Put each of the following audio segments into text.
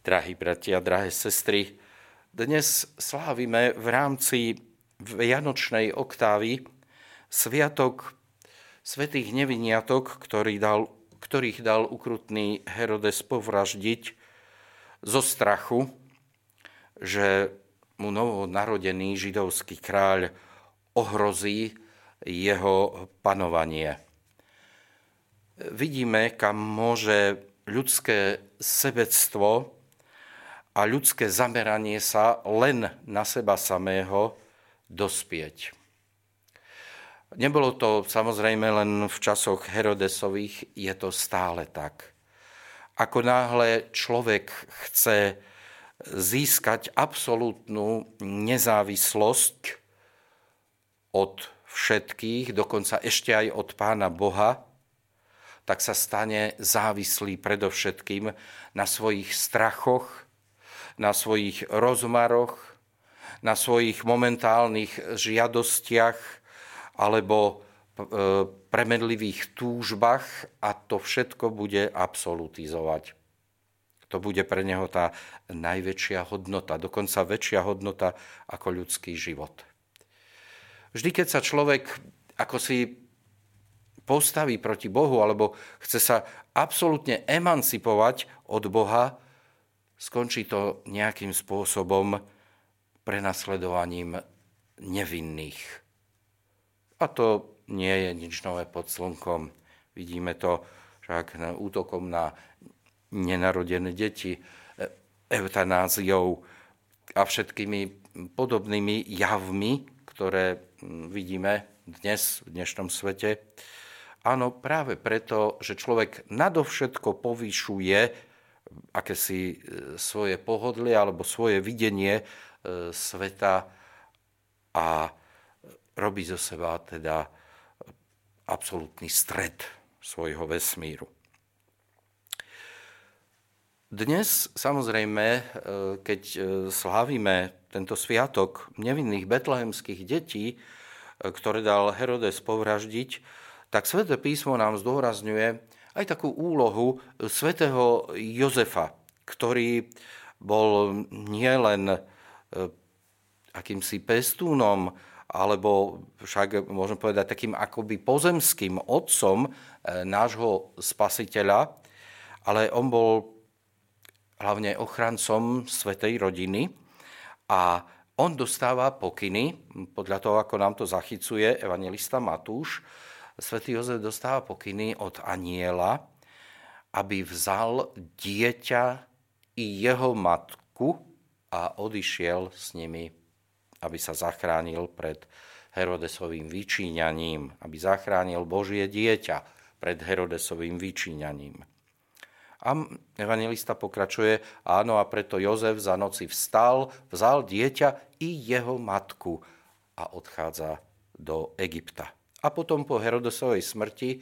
Drahí bratia, drahé sestry, dnes slávime v rámci Vianočnej oktávy sviatok svetých neviniatok, ktorý dal, ktorých dal ukrutný Herodes povraždiť zo strachu, že mu novo narodený židovský kráľ ohrozí jeho panovanie. Vidíme, kam môže ľudské sebectvo a ľudské zameranie sa len na seba samého dospieť. Nebolo to samozrejme len v časoch Herodesových, je to stále tak. Ako náhle človek chce získať absolútnu nezávislosť od všetkých, dokonca ešte aj od Pána Boha, tak sa stane závislý predovšetkým na svojich strachoch, na svojich rozmaroch, na svojich momentálnych žiadostiach alebo e, premedlivých túžbách a to všetko bude absolutizovať. To bude pre neho tá najväčšia hodnota, dokonca väčšia hodnota ako ľudský život. Vždy, keď sa človek ako si postaví proti Bohu alebo chce sa absolútne emancipovať od Boha, skončí to nejakým spôsobom prenasledovaním nevinných. A to nie je nič nové pod slnkom. Vidíme to však útokom na nenarodené deti, eutanáziou a všetkými podobnými javmi, ktoré vidíme dnes v dnešnom svete. Áno, práve preto, že človek nadovšetko povyšuje akési e, svoje pohodlie alebo svoje videnie e, sveta a robí zo seba teda absolútny stred svojho vesmíru. Dnes samozrejme, e, keď slávime tento sviatok nevinných betlehemských detí, ktoré dal Herodes povraždiť, tak Sveté písmo nám zdôrazňuje, aj takú úlohu svätého Jozefa, ktorý bol nielen e, akýmsi pestúnom, alebo však môžem povedať takým akoby pozemským otcom e, nášho spasiteľa, ale on bol hlavne ochrancom svetej rodiny a on dostáva pokyny, podľa toho, ako nám to zachycuje evangelista Matúš, svätý Jozef dostáva pokyny od aniela, aby vzal dieťa i jeho matku a odišiel s nimi, aby sa zachránil pred Herodesovým vyčíňaním, aby zachránil Božie dieťa pred Herodesovým vyčíňaním. A evangelista pokračuje, áno, a preto Jozef za noci vstal, vzal dieťa i jeho matku a odchádza do Egypta. A potom po Herodosovej smrti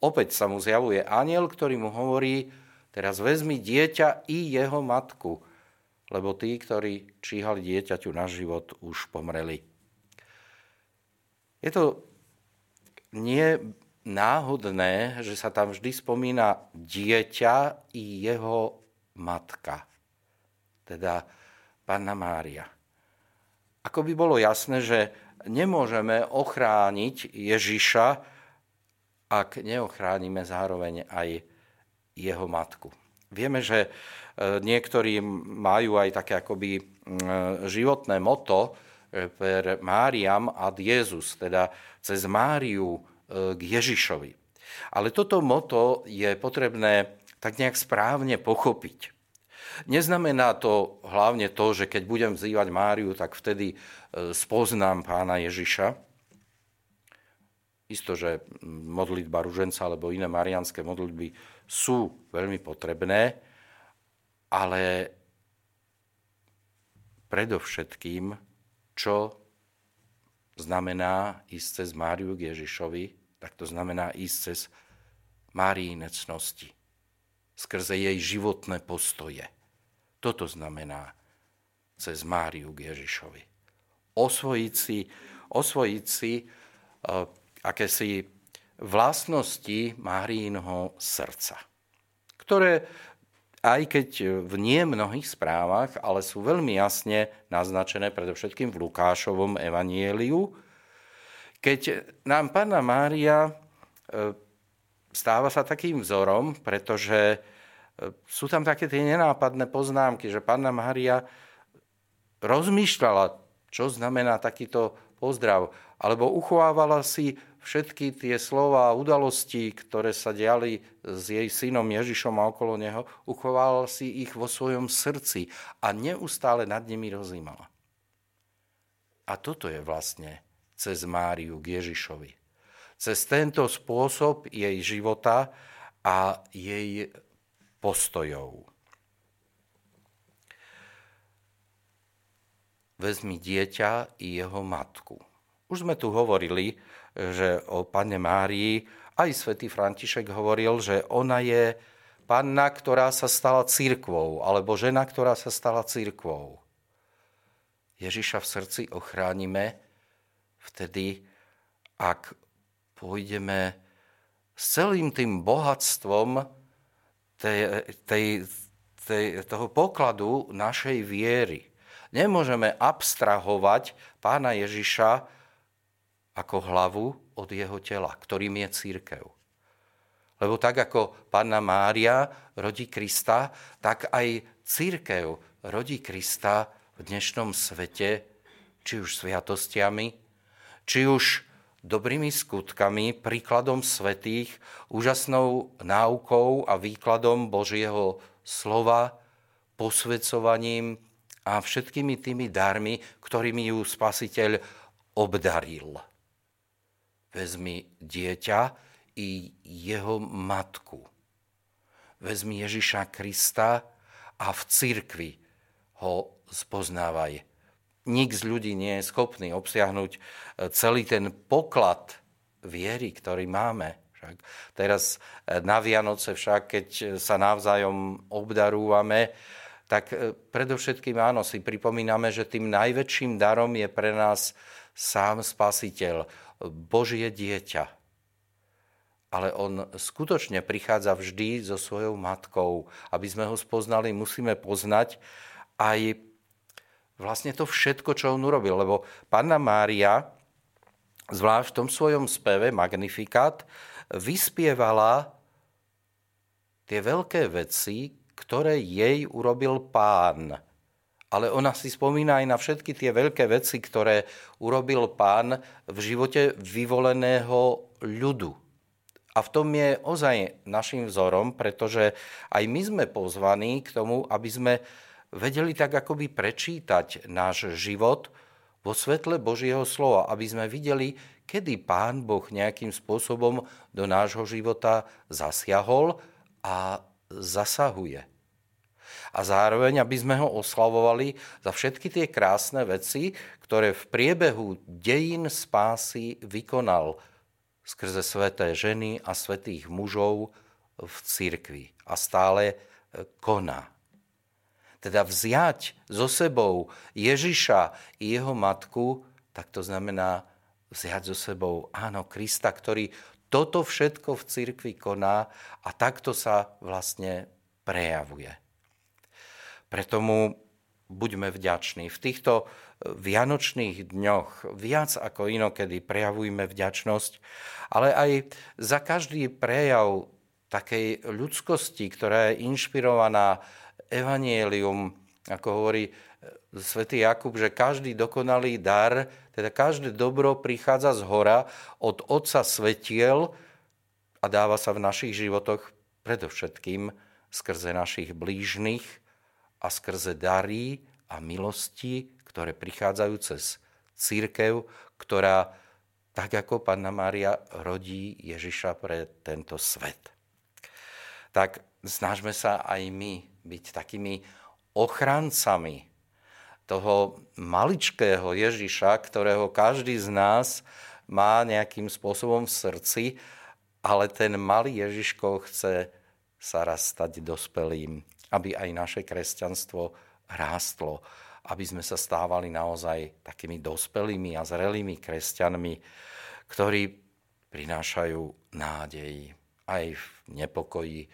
opäť sa mu zjavuje aniel, ktorý mu hovorí, teraz vezmi dieťa i jeho matku, lebo tí, ktorí číhali dieťaťu na život, už pomreli. Je to nie náhodné, že sa tam vždy spomína dieťa i jeho matka, teda Panna Mária. Ako by bolo jasné, že nemôžeme ochrániť Ježiša, ak neochránime zároveň aj jeho matku. Vieme, že e, niektorí majú aj také akoby životné moto e, per Máriam ad Jezus, teda cez Máriu e, k Ježišovi. Ale toto moto je potrebné tak nejak správne pochopiť. Neznamená to hlavne to, že keď budem vzývať Máriu, tak vtedy e, spoznám pána Ježiša. Isto, že modlitba ruženca alebo iné marianské modlitby sú veľmi potrebné, ale predovšetkým, čo znamená ísť cez Máriu k Ježišovi, tak to znamená ísť cez Máriinecnosti, skrze jej životné postoje. Toto znamená cez Máriu k Ježišovi. Osvojiť si, osvojiť si uh, akési vlastnosti Máriinho srdca, ktoré aj keď v nie mnohých správach, ale sú veľmi jasne naznačené predovšetkým v Lukášovom evanieliu, keď nám Pána Mária e, stáva sa takým vzorom, pretože sú tam také tie nenápadné poznámky, že Pána Mária rozmýšľala, čo znamená takýto pozdrav, alebo uchovávala si všetky tie slova a udalosti, ktoré sa diali s jej synom Ježišom a okolo neho, uchovala si ich vo svojom srdci a neustále nad nimi rozímala. A toto je vlastne cez Máriu k Ježišovi. Cez tento spôsob jej života a jej postojov. Vezmi dieťa i jeho matku. Už sme tu hovorili, že o Panne Márii aj svätý František hovoril, že ona je panna, ktorá sa stala církvou, alebo žena, ktorá sa stala církvou. Ježiša v srdci ochránime vtedy, ak pôjdeme s celým tým bohatstvom tej, tej, tej, toho pokladu našej viery. Nemôžeme abstrahovať pána Ježiša ako hlavu od jeho tela, ktorým je církev. Lebo tak ako Panna Mária rodí Krista, tak aj církev rodí Krista v dnešnom svete, či už sviatostiami, či už dobrými skutkami, príkladom svetých, úžasnou náukou a výkladom Božieho slova, posvedcovaním a všetkými tými darmi, ktorými ju Spasiteľ obdaril vezmi dieťa i jeho matku. Vezmi Ježiša Krista a v cirkvi ho spoznávaj. Nik z ľudí nie je schopný obsiahnuť e, celý ten poklad viery, ktorý máme. Však teraz e, na Vianoce však, keď sa navzájom obdarúvame, tak e, predovšetkým áno, si pripomíname, že tým najväčším darom je pre nás sám Spasiteľ, Božie dieťa. Ale on skutočne prichádza vždy so svojou matkou. Aby sme ho spoznali, musíme poznať aj vlastne to všetko, čo on urobil. Lebo Panna Mária, zvlášť v tom svojom speve Magnifikat, vyspievala tie veľké veci, ktoré jej urobil pán ale ona si spomína aj na všetky tie veľké veci, ktoré urobil pán v živote vyvoleného ľudu. A v tom je ozaj našim vzorom, pretože aj my sme pozvaní k tomu, aby sme vedeli tak akoby prečítať náš život vo svetle Božieho slova, aby sme videli, kedy Pán Boh nejakým spôsobom do nášho života zasiahol a zasahuje a zároveň, aby sme ho oslavovali za všetky tie krásne veci, ktoré v priebehu dejín spásy vykonal skrze sveté ženy a svetých mužov v cirkvi a stále koná. Teda vziať so sebou Ježiša i jeho matku, tak to znamená vziať so sebou, áno, Krista, ktorý toto všetko v cirkvi koná a takto sa vlastne prejavuje. Preto mu buďme vďační. V týchto e, vianočných dňoch viac ako inokedy prejavujme vďačnosť, ale aj za každý prejav takej ľudskosti, ktorá je inšpirovaná evanielium, ako hovorí e, svätý Jakub, že každý dokonalý dar, teda každé dobro prichádza z hora od Otca svetiel a dáva sa v našich životoch predovšetkým skrze našich blížnych, a skrze dary a milosti, ktoré prichádzajú cez církev, ktorá, tak ako Panna Mária, rodí Ježiša pre tento svet. Tak snažme sa aj my byť takými ochrancami toho maličkého Ježiša, ktorého každý z nás má nejakým spôsobom v srdci, ale ten malý Ježiško chce sa raz stať dospelým aby aj naše kresťanstvo rástlo, aby sme sa stávali naozaj takými dospelými a zrelými kresťanmi, ktorí prinášajú nádej aj v nepokoji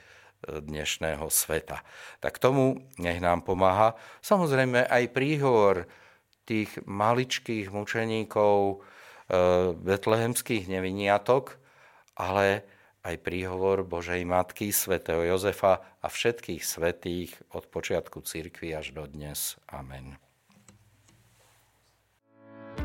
dnešného sveta. Tak tomu nech nám pomáha samozrejme aj príhovor tých maličkých mučeníkov, betlehemských neviniatok, ale aj príhovor Božej Matky, svätého Jozefa a všetkých svetých od počiatku cirkvi až do dnes. Amen.